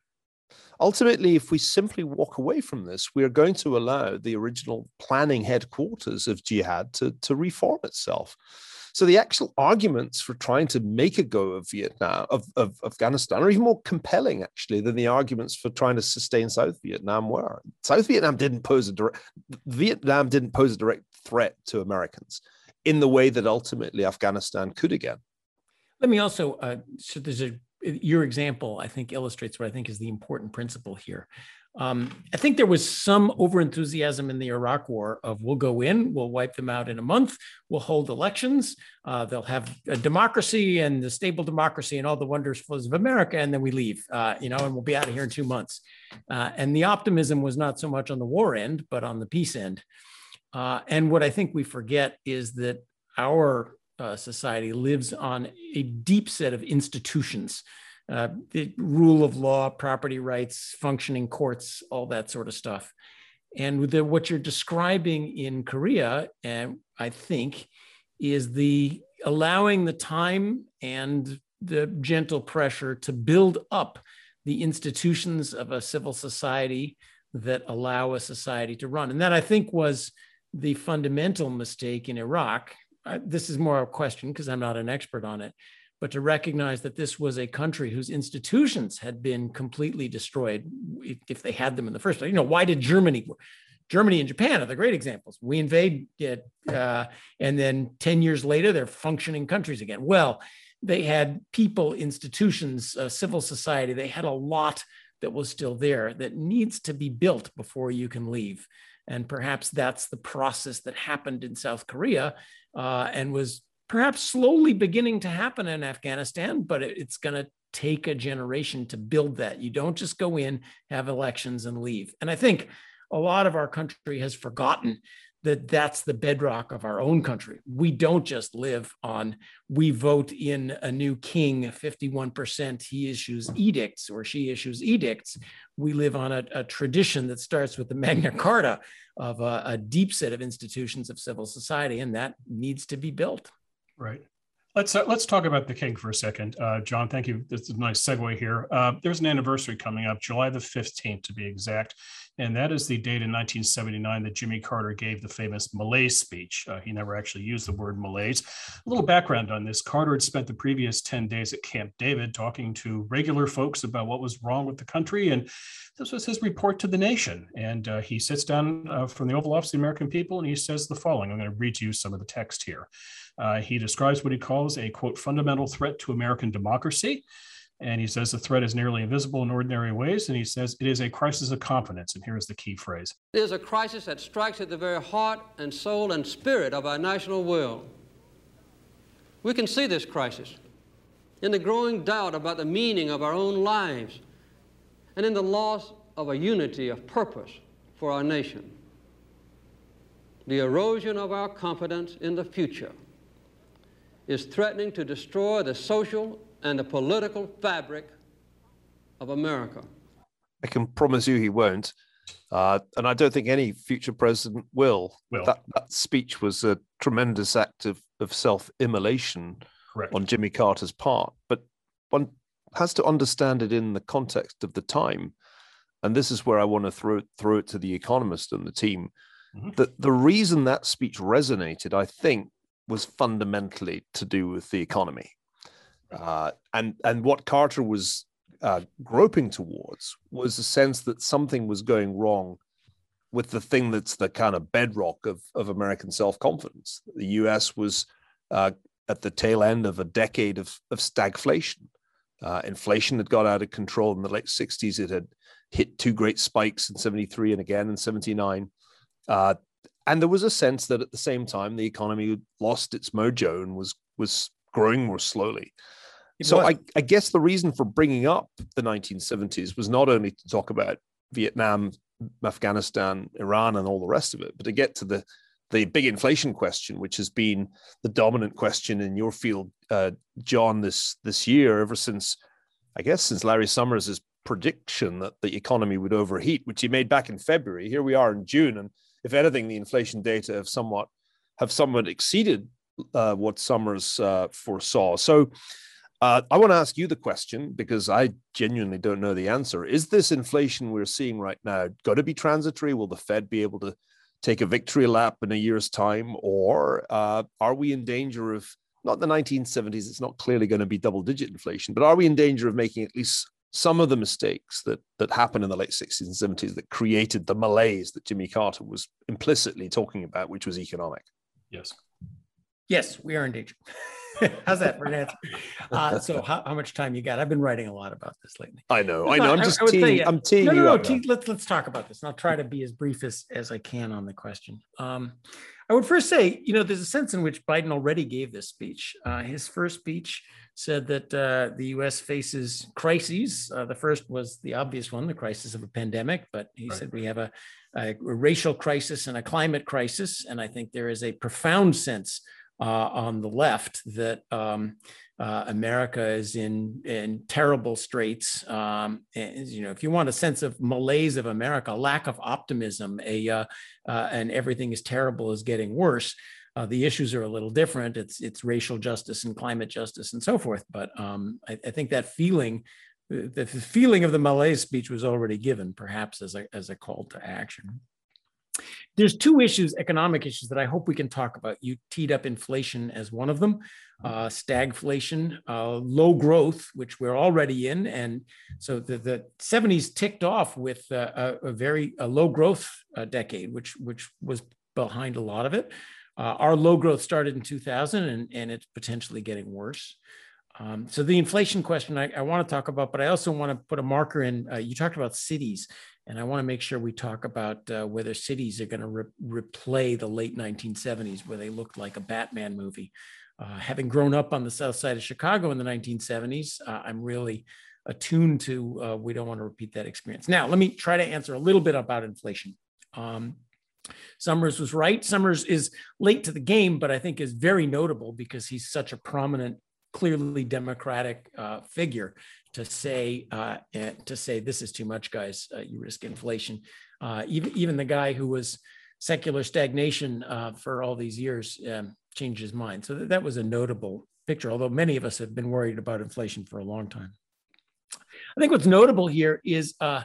Ultimately, if we simply walk away from this, we are going to allow the original planning headquarters of jihad to, to reform itself. So the actual arguments for trying to make a go of Vietnam, of, of Afghanistan, are even more compelling actually than the arguments for trying to sustain South Vietnam were. South Vietnam didn't pose a direct Vietnam didn't pose a direct threat to Americans in the way that ultimately Afghanistan could again. Let me also uh, so there's a your example I think illustrates what I think is the important principle here. Um, I think there was some overenthusiasm in the Iraq War of we'll go in, we'll wipe them out in a month, we'll hold elections, uh, they'll have a democracy and the stable democracy and all the wonders of America, and then we leave, uh, you know, and we'll be out of here in two months. Uh, and the optimism was not so much on the war end, but on the peace end. Uh, and what I think we forget is that our uh, society lives on a deep set of institutions uh, the rule of law, property rights, functioning courts, all that sort of stuff. And the, what you're describing in Korea, and I think, is the allowing the time and the gentle pressure to build up the institutions of a civil society that allow a society to run. And that I think was the fundamental mistake in Iraq. Uh, this is more a question because I'm not an expert on it, but to recognize that this was a country whose institutions had been completely destroyed if they had them in the first place. You know, why did Germany? Germany and Japan are the great examples. We invade it, uh, and then 10 years later, they're functioning countries again. Well, they had people, institutions, uh, civil society, they had a lot that was still there that needs to be built before you can leave. And perhaps that's the process that happened in South Korea uh, and was perhaps slowly beginning to happen in Afghanistan, but it's going to take a generation to build that. You don't just go in, have elections, and leave. And I think a lot of our country has forgotten that that's the bedrock of our own country. We don't just live on, we vote in a new king, 51%, he issues edicts or she issues edicts. We live on a, a tradition that starts with the Magna Carta of a, a deep set of institutions of civil society, and that needs to be built. Right. Let's uh, let's talk about the king for a second, uh, John. Thank you. This is a nice segue here. Uh, there's an anniversary coming up, July the 15th to be exact, and that is the date in 1979 that Jimmy Carter gave the famous Malaise speech. Uh, he never actually used the word Malaise. A little background on this: Carter had spent the previous 10 days at Camp David talking to regular folks about what was wrong with the country, and this was his report to the nation. And uh, he sits down uh, from the Oval Office of the American people, and he says the following. I'm going to read you some of the text here. Uh, he describes what he calls a quote fundamental threat to American democracy. And he says the threat is nearly invisible in ordinary ways. And he says it is a crisis of confidence. And here is the key phrase It is a crisis that strikes at the very heart and soul and spirit of our national will. We can see this crisis in the growing doubt about the meaning of our own lives and in the loss of a unity of purpose for our nation. The erosion of our confidence in the future is threatening to destroy the social and the political fabric of America. I can promise you he won't. Uh, and I don't think any future president will. will. That, that speech was a tremendous act of, of self immolation on Jimmy Carter's part. But one has to understand it in the context of the time. And this is where I want to throw it, throw it to the economist and the team. Mm-hmm. That the reason that speech resonated, I think, was fundamentally to do with the economy. Uh, and and what Carter was uh, groping towards was a sense that something was going wrong with the thing that's the kind of bedrock of, of American self confidence. The US was uh, at the tail end of a decade of, of stagflation. Uh, inflation had got out of control in the late 60s. It had hit two great spikes in 73 and again in 79. Uh, and there was a sense that at the same time, the economy lost its mojo and was, was growing more slowly. It so I, I guess the reason for bringing up the 1970s was not only to talk about Vietnam, Afghanistan, Iran, and all the rest of it, but to get to the the big inflation question, which has been the dominant question in your field, uh, John, this this year, ever since I guess since Larry Summers' prediction that the economy would overheat, which he made back in February. Here we are in June, and if anything, the inflation data have somewhat have somewhat exceeded uh, what Summers uh, foresaw. So. Uh, I want to ask you the question because I genuinely don't know the answer. Is this inflation we're seeing right now going to be transitory? Will the Fed be able to take a victory lap in a year's time, or uh, are we in danger of not the 1970s? It's not clearly going to be double-digit inflation, but are we in danger of making at least some of the mistakes that that happened in the late 60s and 70s that created the malaise that Jimmy Carter was implicitly talking about, which was economic? Yes. Yes, we are in danger. How's that for an answer? Uh, so, how, how, much time you got? I've been writing a lot about this lately. I know, I know. I'm just I, I teeing, I'm teeing no, no, you no, up. Te- let's let's talk about this, and I'll try to be as brief as as I can on the question. Um, I would first say, you know, there's a sense in which Biden already gave this speech. Uh, his first speech said that uh, the U.S. faces crises. Uh, the first was the obvious one, the crisis of a pandemic, but he right. said we have a, a, racial crisis and a climate crisis, and I think there is a profound sense uh, on the left that um, uh, America is in in terrible straits. Um, and, you know, if you want a sense of malaise of America, lack of optimism, a uh, uh and everything is terrible is getting worse. Uh, the issues are a little different. It's it's racial justice and climate justice and so forth. But um, I, I, think that feeling, the feeling of the malaise speech was already given, perhaps as a as a call to action. There's two issues, economic issues, that I hope we can talk about. You teed up inflation as one of them, uh, stagflation, uh, low growth, which we're already in. And so the, the 70s ticked off with uh, a, a, very a low growth uh, decade, which, which was behind a lot of it. Uh, our low growth started in 2000 and, and it's potentially getting worse. Um, so the inflation question I, I, want to talk about, but I also want to put a marker in. Uh, you talked about cities, and I want to make sure we talk about uh, whether cities are going to re- replay the late 1970s, where they looked like a Batman movie. Uh, having grown up on the south side of Chicago in the 1970s, uh, I'm really attuned to uh, we don't want to repeat that experience. Now, let me try to answer a little bit about inflation. Um, Summers was right. Summers is late to the game, but I think is very notable because he's such a prominent clearly democratic uh, figure to say uh, eh, to say this is too much, guys. Uh, you risk inflation. Uh, even even the guy who was secular stagnation uh, for all these years um, changed his mind. So that, was a notable picture. Although many of us have been worried about inflation for a long time. I think what's notable here is uh,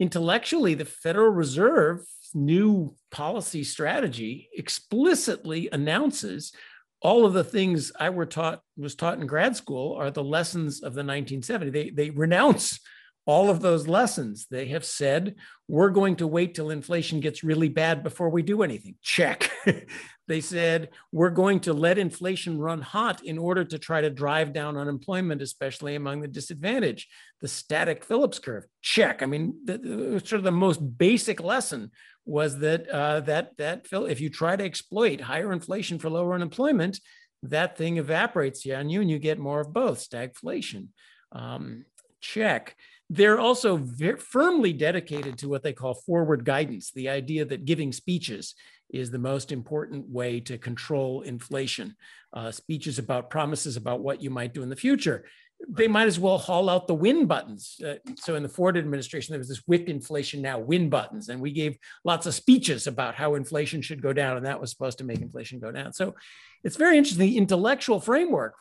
intellectually the Federal Reserve's new policy strategy explicitly announces all of the things I were taught was taught in grad school are the lessons of the 1970s. They they renounce all of those lessons. They have said we're going to wait till inflation gets really bad before we do anything. Check. they said we're going to let inflation run hot in order to try to drive down unemployment, especially among the disadvantaged. The static Phillips curve. Check. I mean, the, the, sort of the most basic lesson was that uh, that that if you try to exploit higher inflation for lower unemployment, that thing evaporates on you, and you get more of both stagflation. Um, check. They're also very firmly dedicated to what they call forward guidance, the idea that giving speeches is the most important way to control inflation. Uh, speeches about promises about what you might do in the future they might as well haul out the win buttons. Uh, so in the Ford administration, there was this "whip inflation now win buttons, and we gave lots of speeches about how inflation should go down, and that was supposed to make inflation go down. So it's very interesting. The intellectual framework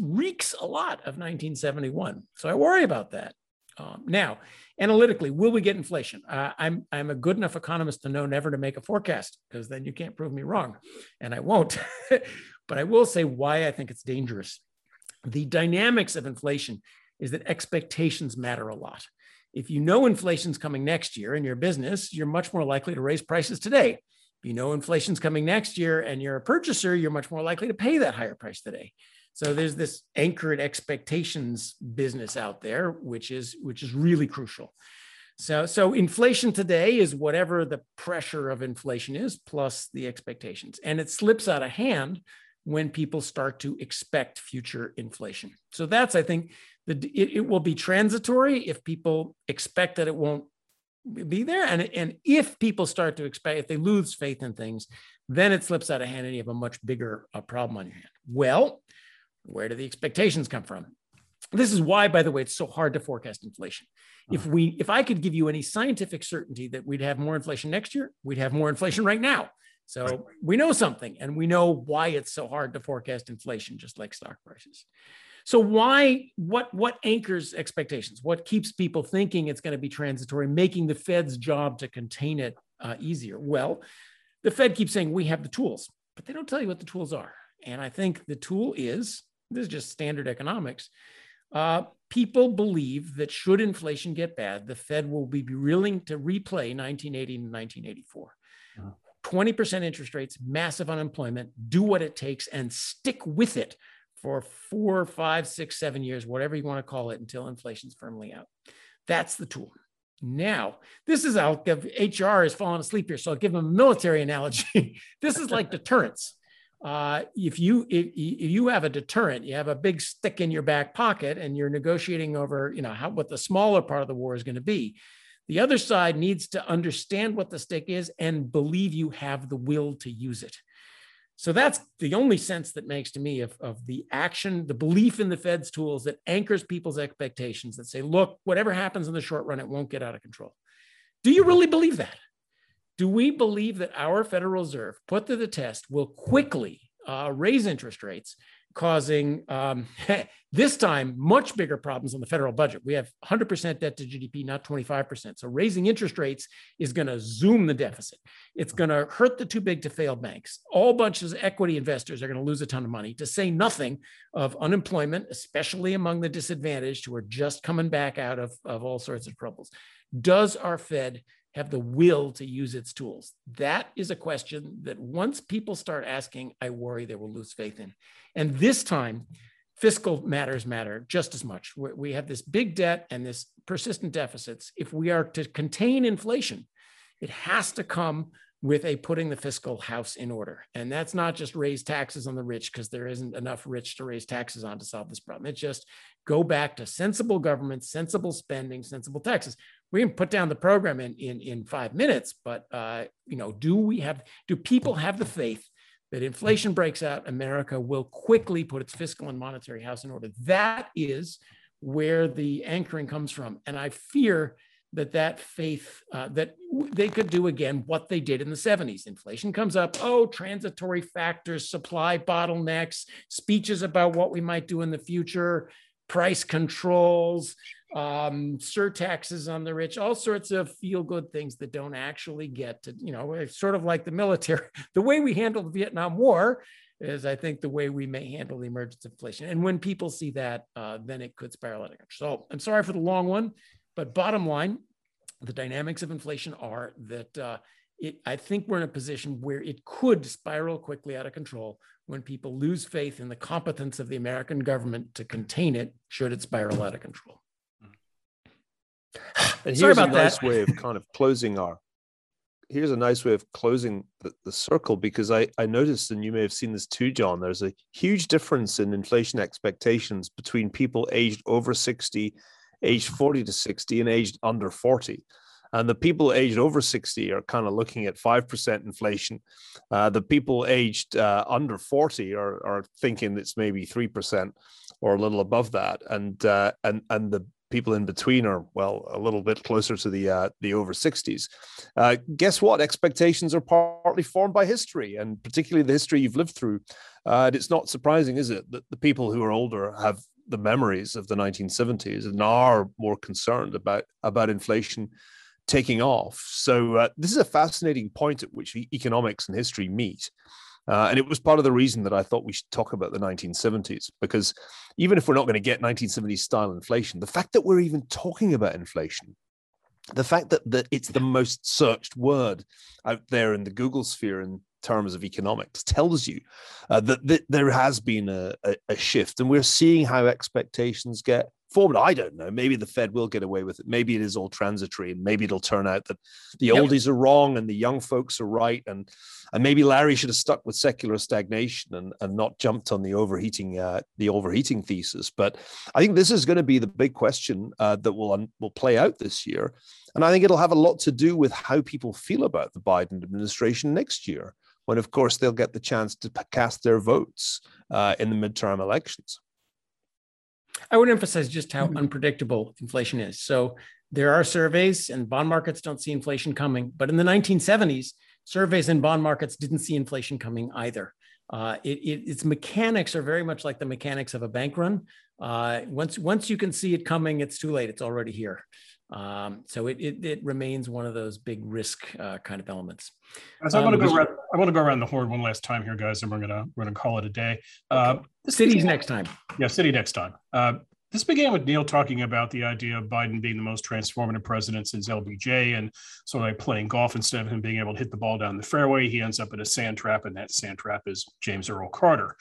reeks a lot of 1971. So I worry about that. Um, now, analytically, will we get inflation? Uh, I'm I'm a good enough economist to know never to make a forecast because then you can't prove me wrong, and I won't. but I will say why I think it's dangerous the dynamics of inflation is that expectations matter a lot. If you know inflation's coming next year in your business, you're much more likely to raise prices today. If you know inflation's coming next year and you're a purchaser, you're much more likely to pay that higher price today. So there's this anchored expectations business out there, which is which is really crucial. So, so inflation today is whatever the pressure of inflation is plus the expectations. And it slips out of hand when people start to expect future inflation. So that's, I think, the, it, it will be transitory if people expect that it won't be there. And, and if people start to expect, if they lose faith in things, then it slips out of hand and you have a much bigger uh, problem on your hand. Well, where do the expectations come from? This is why, by the way, it's so hard to forecast inflation. If we, if I could give you any scientific certainty that we'd have more inflation next year, we'd have more inflation right now. So right. we know something, and we know why it's so hard to forecast inflation, just like stock prices. So why, what, what anchors expectations? What keeps people thinking it's going to be transitory, making the Fed's job to contain it uh, easier? Well, the Fed keeps saying we have the tools, but they don't tell you what the tools are. And I think the tool is this is just standard economics. Uh, people believe that should inflation get bad, the Fed will be willing to replay 1980 and 1984. Uh-huh. 20% interest rates, massive unemployment, do what it takes and stick with it for four, five, six, seven years, whatever you want to call it, until inflation's firmly out. That's the tool. Now, this is, I'll give HR is falling asleep here, so I'll give them a military analogy. this is like deterrence uh, if you if, if, you have a deterrent, you have a big stick in your back pocket, and you're negotiating over, you know, how what the smaller part of the war is going to be. The other side needs to understand what the stick is and believe you have the will to use it. So that's the only sense that makes to me of, of the action, the belief in the Fed's tools that anchors people's expectations that say, look, whatever happens in the short run, it won't get out of control. Do you really believe that? Do we believe that our Federal Reserve, put to the test, will quickly uh, raise interest rates, causing um, this time much bigger problems on the federal budget? We have 100% debt to GDP, not 25%. So raising interest rates is going to zoom the deficit. It's going to hurt the too big to fail banks. All bunches of equity investors are going to lose a ton of money, to say nothing of unemployment, especially among the disadvantaged who are just coming back out of, of all sorts of troubles. Does our Fed have the will to use its tools? That is a question that once people start asking, I worry they will lose faith in. And this time, fiscal matters matter just as much. We have this big debt and this persistent deficits. If we are to contain inflation, it has to come with a putting the fiscal house in order. And that's not just raise taxes on the rich because there isn't enough rich to raise taxes on to solve this problem. It's just go back to sensible government, sensible spending, sensible taxes we can put down the program in in, in five minutes but uh, you know do we have do people have the faith that inflation breaks out america will quickly put its fiscal and monetary house in order? That is where the anchoring comes from. And i fear that that faith uh, that they could do again what they did in the 70s inflation comes up. Oh transitory factors supply bottlenecks speeches about what we might do in the future price controls um, surtaxes on the rich, all sorts of feel good things that don't actually get to, you know, sort of like the military. The way we handled the Vietnam War is, I think, the way we may handle the emergence of inflation. And when people see that, uh, then it could spiral out of control. So I'm sorry for the long one, but bottom line, the dynamics of inflation are that uh, it, I think we're in a position where it could spiral quickly out of control when people lose faith in the competence of the American government to contain it should it spiral out of control. And Sorry here's a nice that. way of kind of closing our. Here's a nice way of closing the, the circle because I, I noticed, and you may have seen this too, John, there's a huge difference in inflation expectations between people aged over 60, aged 40 to 60, and aged under 40. And the people aged over 60 are kind of looking at 5% inflation. Uh, the people aged uh, under 40 are, are thinking it's maybe 3% or a little above that. And, uh, and, and the people in between are well a little bit closer to the uh, the over 60s uh, guess what expectations are partly formed by history and particularly the history you've lived through uh, and it's not surprising is it that the people who are older have the memories of the 1970s and are more concerned about about inflation taking off so uh, this is a fascinating point at which economics and history meet Uh, and it was part of the reason that I thought we should talk about the 1970s, because even if we're not going to get 1970s style inflation, the fact that we're even talking about inflation, the fact that, that it's the most searched word out there in the Google sphere in terms of economics tells you uh, that, that, there has been a, a, a shift. And we're seeing how expectations get formed. I don't know. Maybe the Fed will get away with it. Maybe it is all transitory, and maybe it'll turn out that the yep. oldies are wrong and the young folks are right. And and maybe Larry should have stuck with secular stagnation and, and not jumped on the overheating uh, the overheating thesis. But I think this is going to be the big question uh, that will un- will play out this year, and I think it'll have a lot to do with how people feel about the Biden administration next year. When, of course, they'll get the chance to cast their votes uh, in the midterm elections. I would emphasize just how mm-hmm. unpredictable inflation is. So there are surveys, and bond markets don't see inflation coming. But in the 1970s, surveys and bond markets didn't see inflation coming either. Uh, it, it, its mechanics are very much like the mechanics of a bank run. Uh, once once you can see it coming, it's too late. It's already here. Um, so it, it, it remains one of those big risk uh, kind of elements. So I want to um, go around. I want to go around the horn one last time here, guys, and we're gonna we're gonna call it a day. Uh, Cities next time. Yeah, city next time. Uh, this began with Niall talking about the idea of Biden being the most transformative president since LBJ and sort of like playing golf instead of him being able to hit the ball down the fairway. He ends up in a sand trap, and that sand trap is James Earl Carter.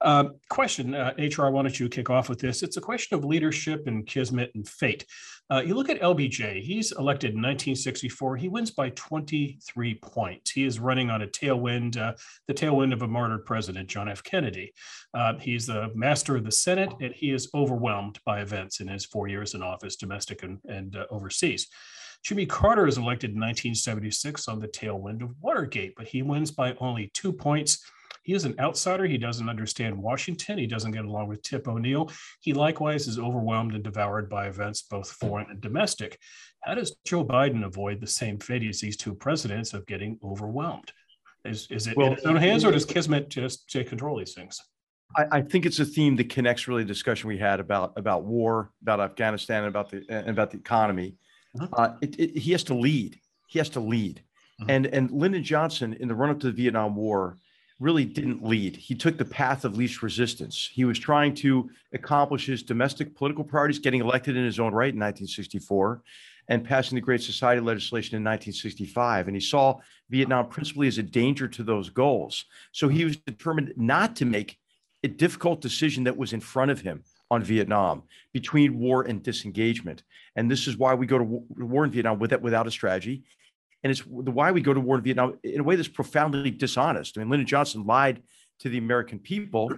Uh, question, uh, HR, why don't you kick off with this? It's a question of leadership and kismet and fate. Uh, you look at LBJ, he's elected in 1964. He wins by 23 points. He is running on a tailwind, uh, the tailwind of a martyred president, John F. Kennedy. Uh, he's the master of the Senate, and he is overwhelmed by events in his four years in office, domestic and, and uh, overseas. Jimmy Carter is elected in 1976 on the tailwind of Watergate, but he wins by only two points he is an outsider. He doesn't understand Washington. He doesn't get along with Tip O'Neill. He likewise is overwhelmed and devoured by events, both foreign and domestic. How does Joe Biden avoid the same fate as these two presidents of getting overwhelmed? Is, is it well, in his own hands, or does Kismet just take control these things? I, I, think it's a theme that connects really the discussion we had about about war, about Afghanistan, about the and about the economy. Uh-huh. Uh, it, it, he has to lead. He has to lead. Uh-huh. And and Lyndon Johnson in the run up to the Vietnam War really didn't lead. He took the path of least resistance. He was trying to accomplish his domestic political priorities, getting elected in his own right in 1964 and passing the Great Society legislation in 1965. And he saw Vietnam principally as a danger to those goals. So he was determined not to make a difficult decision that was in front of him on Vietnam between war and disengagement. And this is why we go to war in Vietnam with, without a strategy and it's the why we go to war in Vietnam in a way that's profoundly dishonest. I mean, Lyndon Johnson lied to the American people,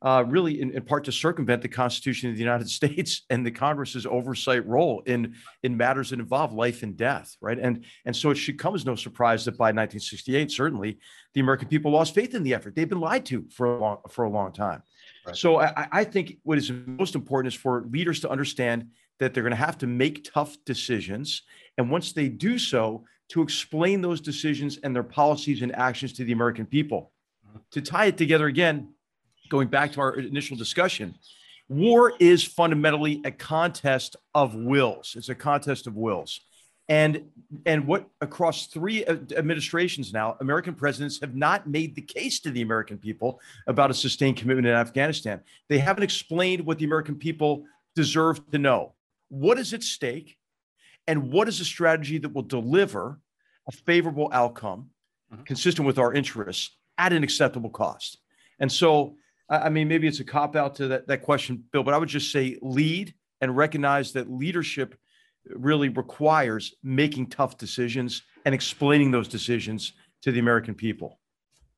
uh, really in, in, part to circumvent the Constitution of the United States and the Congress's oversight role in in matters that involve life and death, right? And and so it should come as no surprise that by 1968, certainly the American people lost faith in the effort. They've been lied to for a long for a long time. Right. So I, I think what is most important is for leaders to understand that they're going to have to make tough decisions, and once they do so, to explain those decisions and their policies and actions to the American people. To tie it together again, going back to our initial discussion, war is fundamentally a contest of wills. It's a contest of wills. And and what across three administrations now, American presidents have not made the case to the American people about a sustained commitment in Afghanistan. They haven't explained what the American people deserve to know. What is at stake? And what is a strategy that will deliver a favorable outcome mm-hmm. consistent with our interests at an acceptable cost. And so, I mean, maybe it's a cop out to that, that question, Bill, but I would just say lead and recognize that leadership really requires making tough decisions and explaining those decisions to the American people.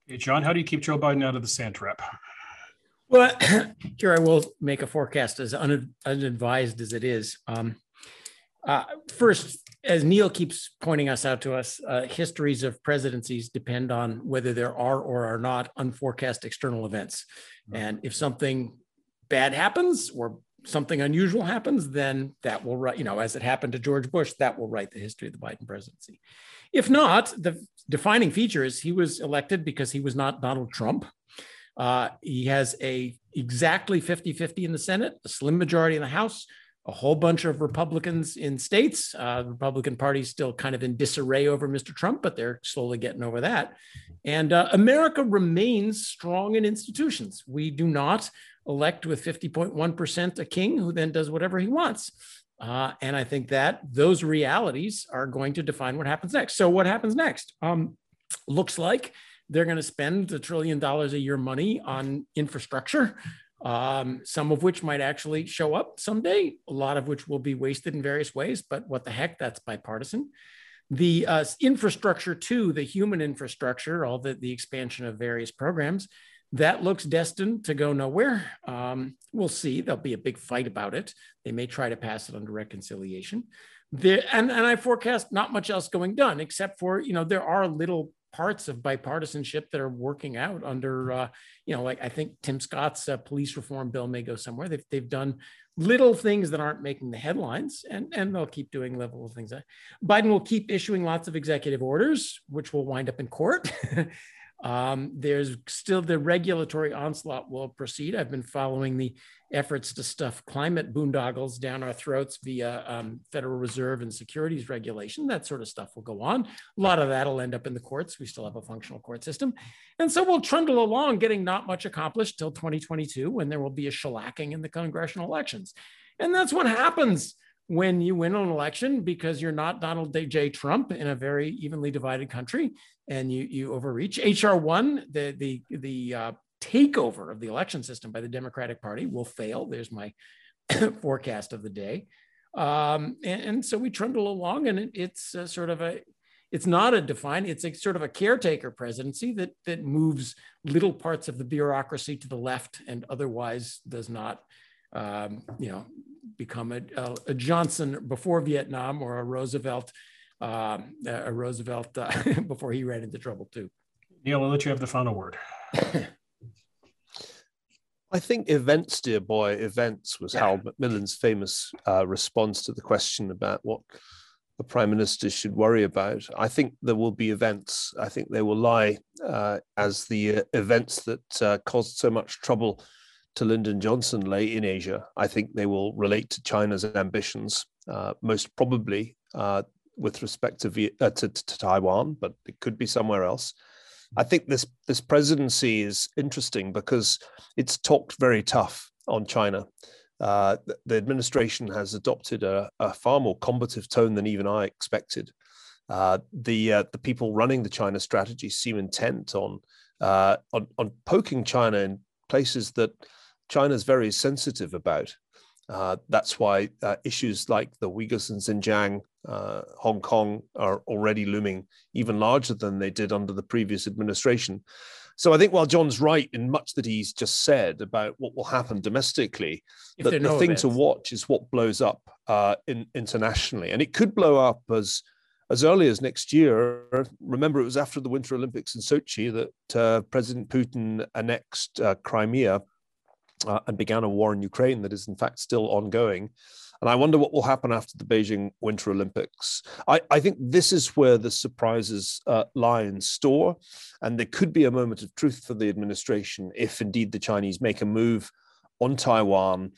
Hey, John, how do you keep Joe Biden out of the sand trap? Well, here I will make a forecast as unadvised as it is. Um, uh, first, as Niall keeps pointing us out to us, uh, histories of presidencies depend on whether there are or are not unforecast external events. And if something bad happens or something unusual happens, then that will write, you know, as it happened to George Bush, that will write the history of the Biden presidency. If not, the defining feature is he was elected because he was not Donald Trump. Uh, he has a exactly 50 50 in the Senate, a slim majority in the House, a whole bunch of Republicans in states. Uh, the Republican Party is still kind of in disarray over Mr. Trump, but they're slowly getting over that. And uh, America remains strong in institutions. We do not elect with 50.1% a king who then does whatever he wants. Uh, and I think that those realities are going to define what happens next. So, what happens next? Um, looks like they're going to spend a trillion dollars a year money on infrastructure um, some of which might actually show up someday, a lot of which will be wasted in various ways, but what the heck, that's bipartisan. The uh, infrastructure, too, the human infrastructure, all the, the expansion of various programs, that looks destined to go nowhere. Um, we'll see. There'll be a big fight about it. They may try to pass it under reconciliation. And, and I forecast not much else going done, except for, you know, there are little parts of bipartisanship that are working out under, uh, you know, like I think Tim Scott's uh, police reform bill may go somewhere. They've, they've done little things that aren't making the headlines, and, and they'll keep doing level of things. Biden will keep issuing lots of executive orders, which will wind up in court. Um, there's still the regulatory onslaught will proceed. I've been following the efforts to stuff climate boondoggles down our throats via um, Federal Reserve and securities regulation. That sort of stuff will go on. A lot of that will end up in the courts. We still have a functional court system. And so we'll trundle along, getting not much accomplished till 2022 when there will be a shellacking in the congressional elections. And that's what happens when you win an election because you're not Donald J. Trump in a very evenly divided country and you you overreach. HR one, the the the uh, takeover of the election system by the Democratic Party will fail. There's my forecast of the day, um, and, and, so we trundle along, and it, it's sort of a it's not a defined it's a sort of a caretaker presidency that that moves little parts of the bureaucracy to the left and otherwise does not um, you know become a, a, Johnson before Vietnam or a Roosevelt, um, a Roosevelt uh, before he ran into trouble too. Niall, I'll let you have the final word. I think events, dear boy, events was yeah. Harold Macmillan's famous uh, response to the question about what the prime minister should worry about. I think there will be events. I think they will lie uh, as the uh, events that uh, caused so much trouble to Lyndon Johnson lay in Asia. I think they will relate to China's ambitions, uh, most probably uh, with respect to, uh, to, to, Taiwan, but it could be somewhere else. I think this this presidency is interesting because it's talked very tough on China. Uh, the, administration has adopted a, a, far more combative tone than even I expected. Uh, the uh, the people running the China strategy seem intent on uh, on, on poking China in places that China's very sensitive about. Uh, that's why uh, issues like the Uyghurs and Xinjiang, uh, Hong Kong are already looming even larger than they did under the previous administration. So I think while John's right in much that he's just said about what will happen domestically, the, thing to watch is what blows up uh, in, internationally, and it could blow up as as early as next year. Remember, it was after the Winter Olympics in Sochi that uh, President Putin annexed uh, Crimea uh, and began a war in Ukraine that is, in fact, still ongoing. And I wonder what will happen after the Beijing Winter Olympics. I, I think this is where the surprises uh, lie in store. And there could be a moment of truth for the administration if indeed the Chinese make a move on Taiwan.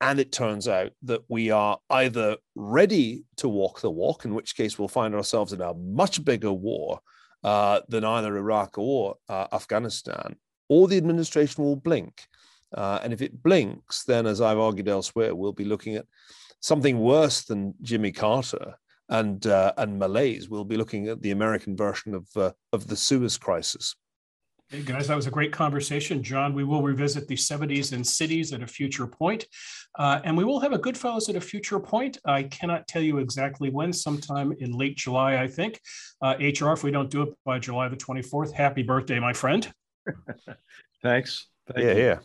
And it turns out that we are either ready to walk the walk, in which case we'll find ourselves in a much bigger war uh, than either Iraq or uh, Afghanistan, or the administration will blink uh, and if it blinks, then, as I've argued elsewhere, we'll be looking at something worse than Jimmy Carter and uh, and malaise. We'll be looking at the American version of uh, of the Suez crisis. Hey guys, that was a great conversation, John. We will revisit the 70s and cities at a future point. Uh, and we will have a Goodfellows at a future point. I cannot tell you exactly when, sometime in late July, I think. Uh, HR, if we don't do it by July the 24th, happy birthday, my friend. Thanks. Thank yeah, you. yeah.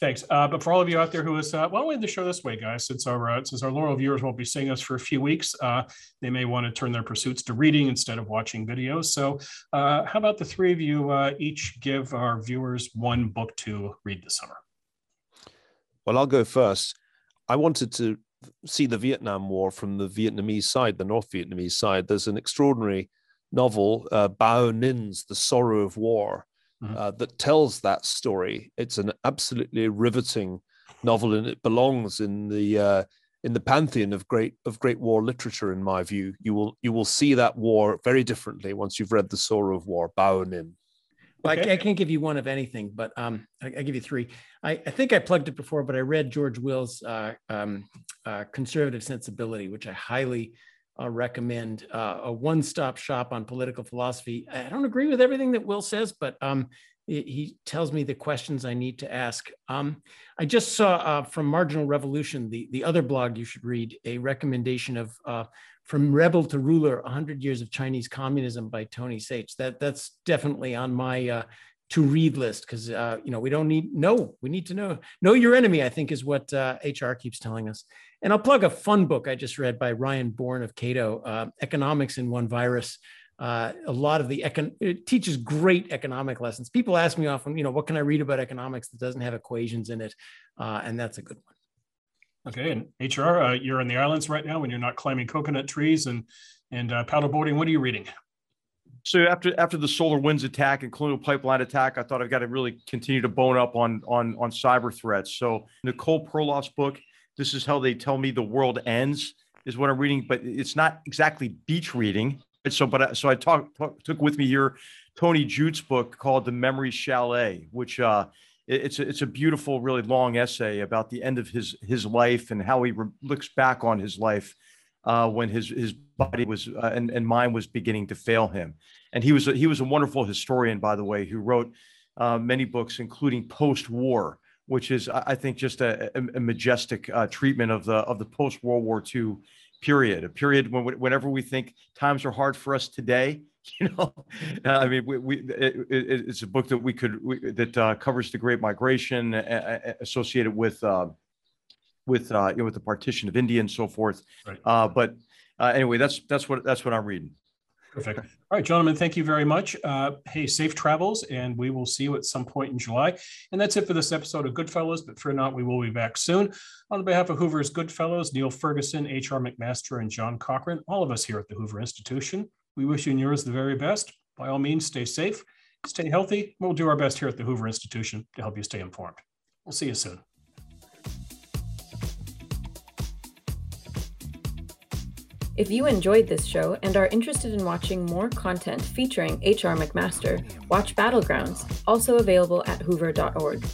Thanks. Uh, but for all of you out there who is, uh, why don't we end the show this way, guys? Since our uh, since our loyal viewers won't be seeing us for a few weeks, uh, they may want to turn their pursuits to reading instead of watching videos. So, uh, how about the three of you uh, each give our viewers one book to read this summer? Well, I'll go first. I wanted to see the Vietnam War from the Vietnamese side, the North Vietnamese side. There's an extraordinary novel, Bao Ninh's The Sorrow of War mm-hmm. uh, that tells that story. It's an absolutely riveting novel, and it belongs in the uh, in the pantheon of great of great war literature, in my view. You will you will see that war very differently once you've read The Sorrow of War, Bao Ninh. Okay. I, I, can't give you one of anything, but um, I, I give you three. I, I, think I plugged it before, but I read George Will's uh, um, uh, Conservative Sensibility, which I highly uh, recommend. Uh, a one-stop shop on political philosophy. I don't agree with everything that Will says, but um, he tells me the questions I need to ask. Um, I just saw uh, from Marginal Revolution, the, the other blog you should read, a recommendation of uh, From Rebel to Ruler, 100 Years of Chinese Communism by Tony Saich. That, that's definitely on my uh, to read list because, uh, you know, we don't need, no, we need to know, know your enemy, I think is what HR uh, keeps telling us. And I'll plug a fun book I just read by Ryan Bourne of Cato, uh, Economics in One Virus uh, a lot of the econ- it teaches great economic lessons. People ask me often, you know, what can I read about economics that doesn't have equations in it? Uh, and that's a good one. Okay, and HR, uh, you're in the islands right now when you're not climbing coconut trees and and paddleboarding. What are you reading? So after after the SolarWinds attack and Colonial Pipeline attack, I thought I've got to really continue to bone up on on on cyber threats. So Nicole Perlroth's book, "This Is How They Tell Me the World Ends," is what I'm reading, but it's not exactly beach reading so, but uh, so I talk, took with me here Tony Judt's book called The Memory Chalet, which uh, it, it's a, it's a beautiful, really long essay about the end of his his life and how he re- looks back on his life uh, when his his body was uh, and, and mind was beginning to fail him. And he was a, he was a wonderful historian, by the way, who wrote uh, many books, including Post War, which is I think just a, a, majestic uh, treatment of the of the post World War II period, a period when whenever we think times are hard for us today, you know, I mean, we, we it, it, it's a book that we could we, that uh, covers the Great Migration uh, associated with uh, with uh, you know with the partition of India and so forth. Right. Uh, but uh, anyway, that's that's what that's what I'm reading. Perfect. All right, gentlemen, thank you very much. Uh, hey, safe travels, and we will see you at some point in July. And that's it for this episode of Goodfellows, but fear not, we will be back soon. On behalf of Hoover's Goodfellows, Niall Ferguson, H.R. McMaster, and John Cochrane, all of us here at the Hoover Institution, we wish you and yours the very best. By all means, stay safe, stay healthy. We'll do our best here at the Hoover Institution to help you stay informed. We'll see you soon. If you enjoyed this show and are interested in watching more content featuring H.R. McMaster, watch Battlegrounds, also available at hoover.org.